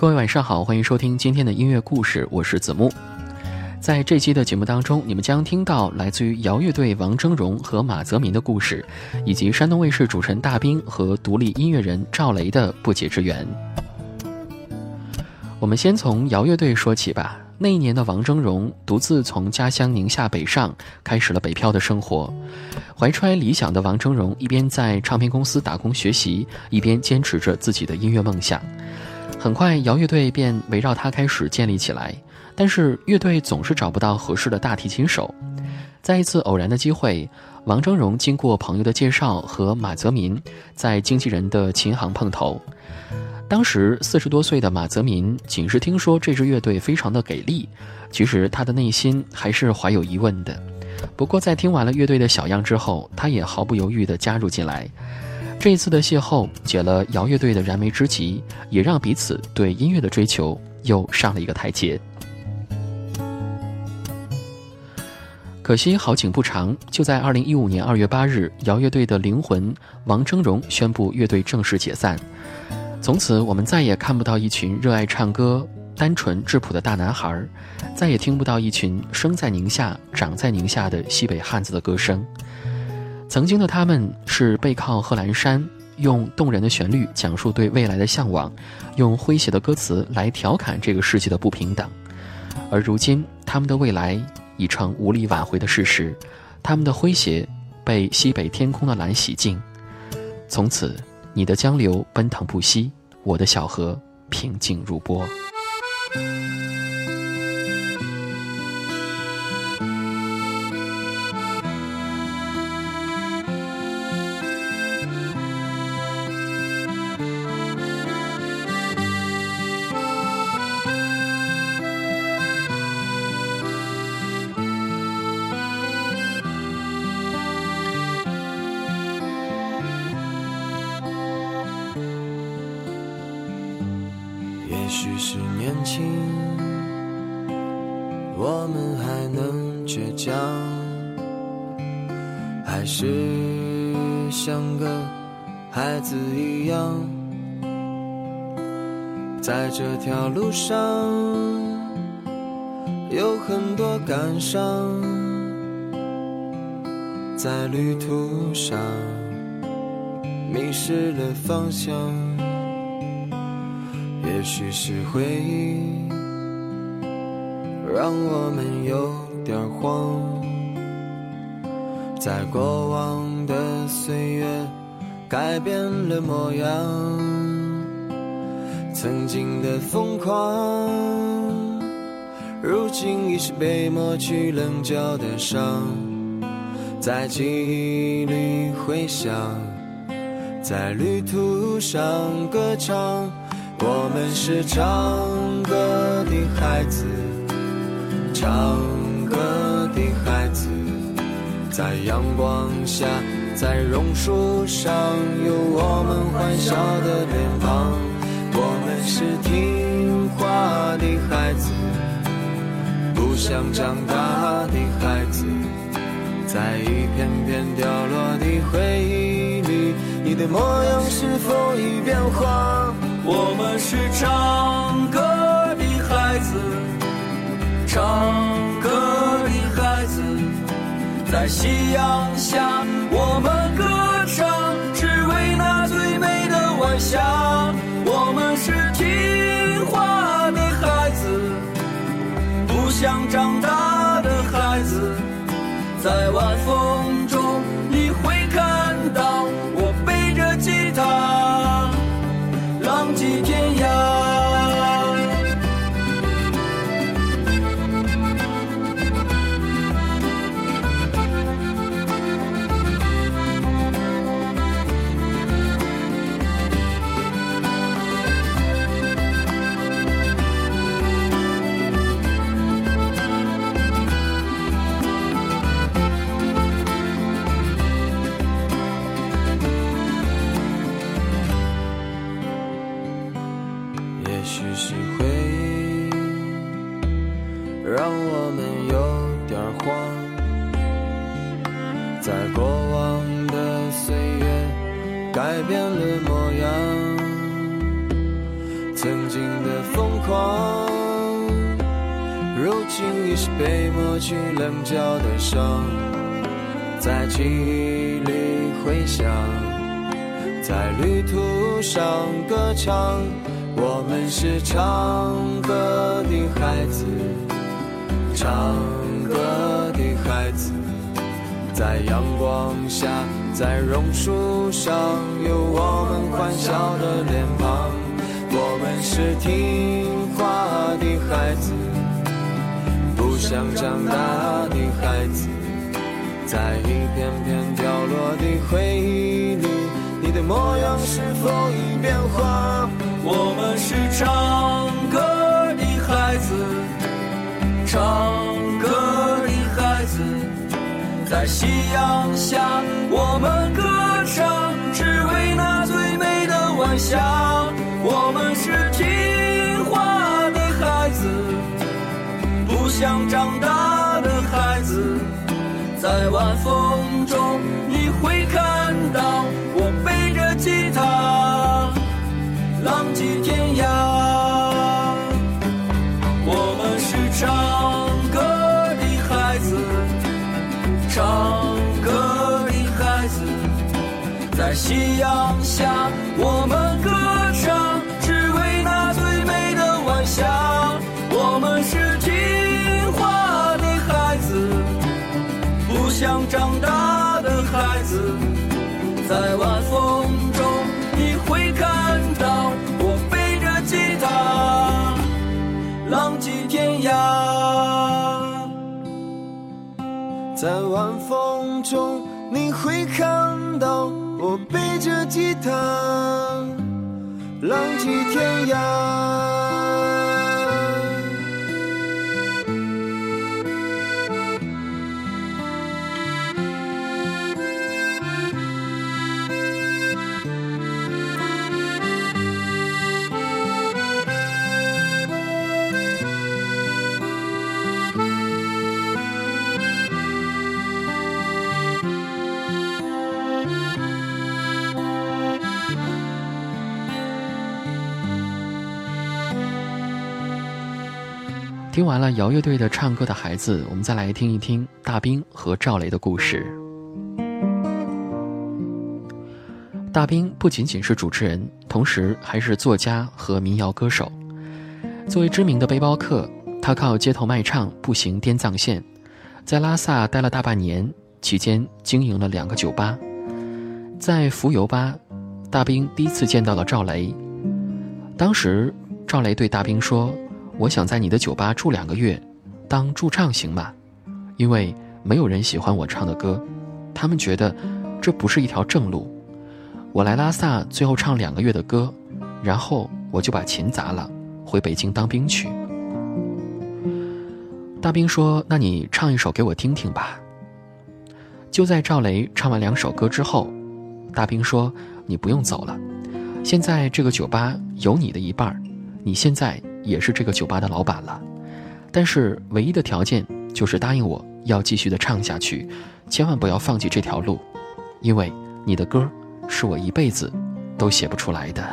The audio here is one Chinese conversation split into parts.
各位晚上好，欢迎收听今天的音乐故事，我是子木。在这期的节目当中，你们将听到来自于摇乐队王峥嵘和马泽民的故事，以及山东卫视主持人大兵和独立音乐人赵雷的不解之缘。我们先从摇乐队说起吧。那一年的王峥嵘独自从家乡宁夏北上，开始了北漂的生活。怀揣理想的王峥嵘，一边在唱片公司打工学习，一边坚持着自己的音乐梦想。很快，摇乐队便围绕他开始建立起来。但是，乐队总是找不到合适的大提琴手。在一次偶然的机会，王峥嵘经过朋友的介绍，和马泽民在经纪人的琴行碰头。当时四十多岁的马泽民，仅是听说这支乐队非常的给力，其实他的内心还是怀有疑问的。不过，在听完了乐队的小样之后，他也毫不犹豫地加入进来。这一次的邂逅解了摇乐队的燃眉之急，也让彼此对音乐的追求又上了一个台阶。可惜好景不长，就在二零一五年二月八日，摇乐队的灵魂王峥嵘宣布乐队正式解散。从此，我们再也看不到一群热爱唱歌、单纯质朴的大男孩，再也听不到一群生在宁夏、长在宁夏的西北汉子的歌声。曾经的他们是背靠贺兰山，用动人的旋律讲述对未来的向往，用诙谐的歌词来调侃这个世界的不平等。而如今，他们的未来已成无力挽回的事实，他们的诙谐被西北天空的蓝洗净。从此，你的江流奔腾不息，我的小河平静如波。也许是年轻，我们还能倔强，还是像个孩子一样，在这条路上有很多感伤，在旅途上迷失了方向。也许是回忆让我们有点慌，在过往的岁月改变了模样，曾经的疯狂，如今已是被抹去棱角的伤，在记忆里回响，在旅途上歌唱。我们是唱歌的孩子，唱歌的孩子，在阳光下，在榕树上，有我们欢笑的脸庞。我们是听话的孩子，不想长大的孩子，在一片片掉落的回忆里，你的模样是否已变化？我们是唱歌的孩子，唱歌的孩子，在夕阳下，我们歌唱，只为那最美的晚霞。我们是听话的孩子，不想长在过往的岁月改变了模样，曾经的疯狂，如今已是被抹去棱角的伤，在记忆里回响，在旅途上歌唱。我们是唱歌的孩子，唱，在阳光下，在榕树上，有我们欢笑的脸庞。我们是听话的孩子，不想长大的孩子，在一片片掉落的回忆里，你的模样是否已变化？我们是唱夕阳下，我们歌唱，只为那最美的晚霞。我们是听话的孩子，不想长大的孩子，在晚风中，夕阳下，我们歌唱，只为那最美的晚霞。我们是听话的孩子，不想长大的孩子，在晚风中，你会看到我背着吉他，浪迹天涯。在晚风中，你会看到我背着吉他，浪迹天涯。听完了摇乐队的唱歌的孩子，我们再来听一听大兵和赵雷的故事。大兵不仅仅是主持人，同时还是作家和民谣歌手。作为知名的背包客，他靠街头卖唱步行滇藏线，在拉萨待了大半年，期间经营了两个酒吧。在浮游吧，大兵第一次见到了赵雷。当时，赵雷对大兵说。我想在你的酒吧住两个月，当驻唱行吗？因为没有人喜欢我唱的歌，他们觉得这不是一条正路。我来拉萨最后唱两个月的歌，然后我就把琴砸了，回北京当兵去。大兵说：“那你唱一首给我听听吧。”就在赵雷唱完两首歌之后，大兵说：“你不用走了，现在这个酒吧有你的一半儿，你现在。”也是这个酒吧的老板了，但是唯一的条件就是答应我要继续的唱下去，千万不要放弃这条路，因为你的歌是我一辈子都写不出来的。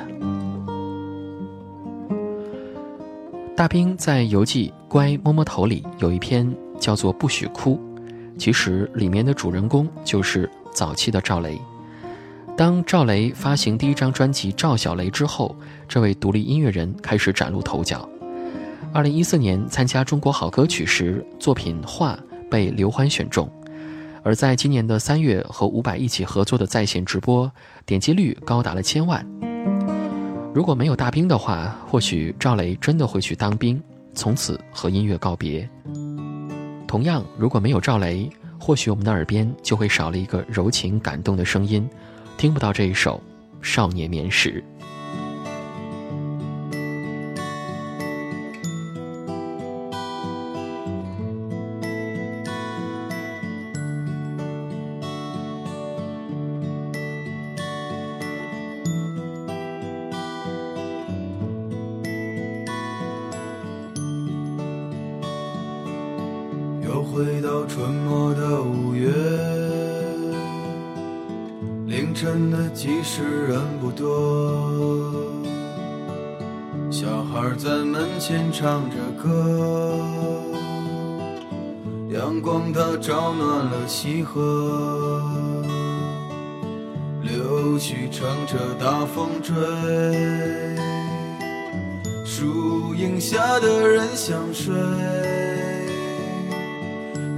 大兵在游记《乖摸摸头》里有一篇叫做《不许哭》，其实里面的主人公就是早期的赵雷。当赵雷发行第一张专辑《赵小雷》之后，这位独立音乐人开始崭露头角。二零一四年参加中国好歌曲时，作品《画》被刘欢选中；而在今年的三月和伍佰一起合作的在线直播，点击率高达了千万。如果没有大兵的话，或许赵雷真的会去当兵，从此和音乐告别。同样，如果没有赵雷，或许我们的耳边就会少了一个柔情感动的声音。听不到这一首《少年眠时》。又回到春末的五月。凌晨的集市人不多，小孩在门前唱着歌，阳光它照暖了溪河，柳絮乘着大风追，树荫下的人想睡，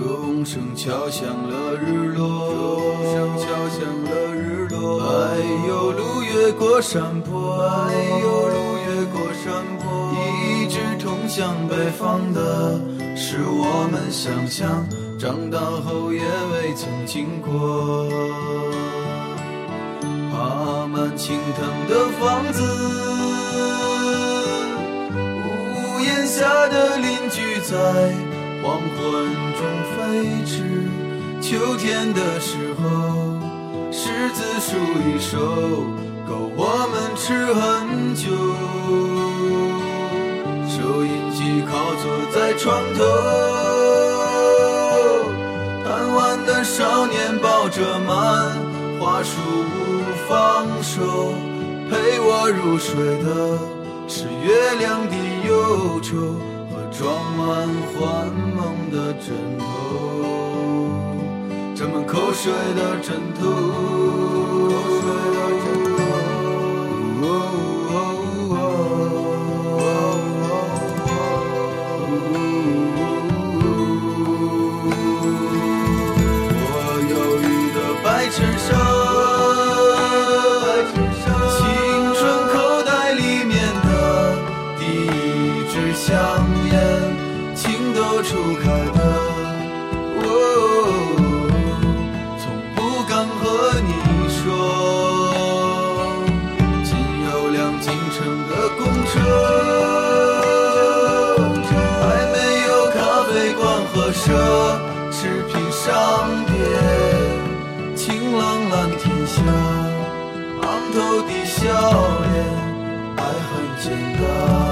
钟声敲响了日落，钟声敲响了日落。哎呦，路越过山坡，哎呦，路越过山坡，一直通向北方的，是我们想象，长大后也未曾经过。爬满青藤的房子，屋檐下的邻居在黄昏中飞驰。秋天的时候，柿子树一熟，够我们吃很久。收音机靠坐在床头，贪玩的少年抱着漫画书不放手，陪我入睡的是月亮的忧愁装满幻梦的枕头，沾满口水的枕头。口水的枕头晴朗蓝天下，昂头的笑脸，爱很简单。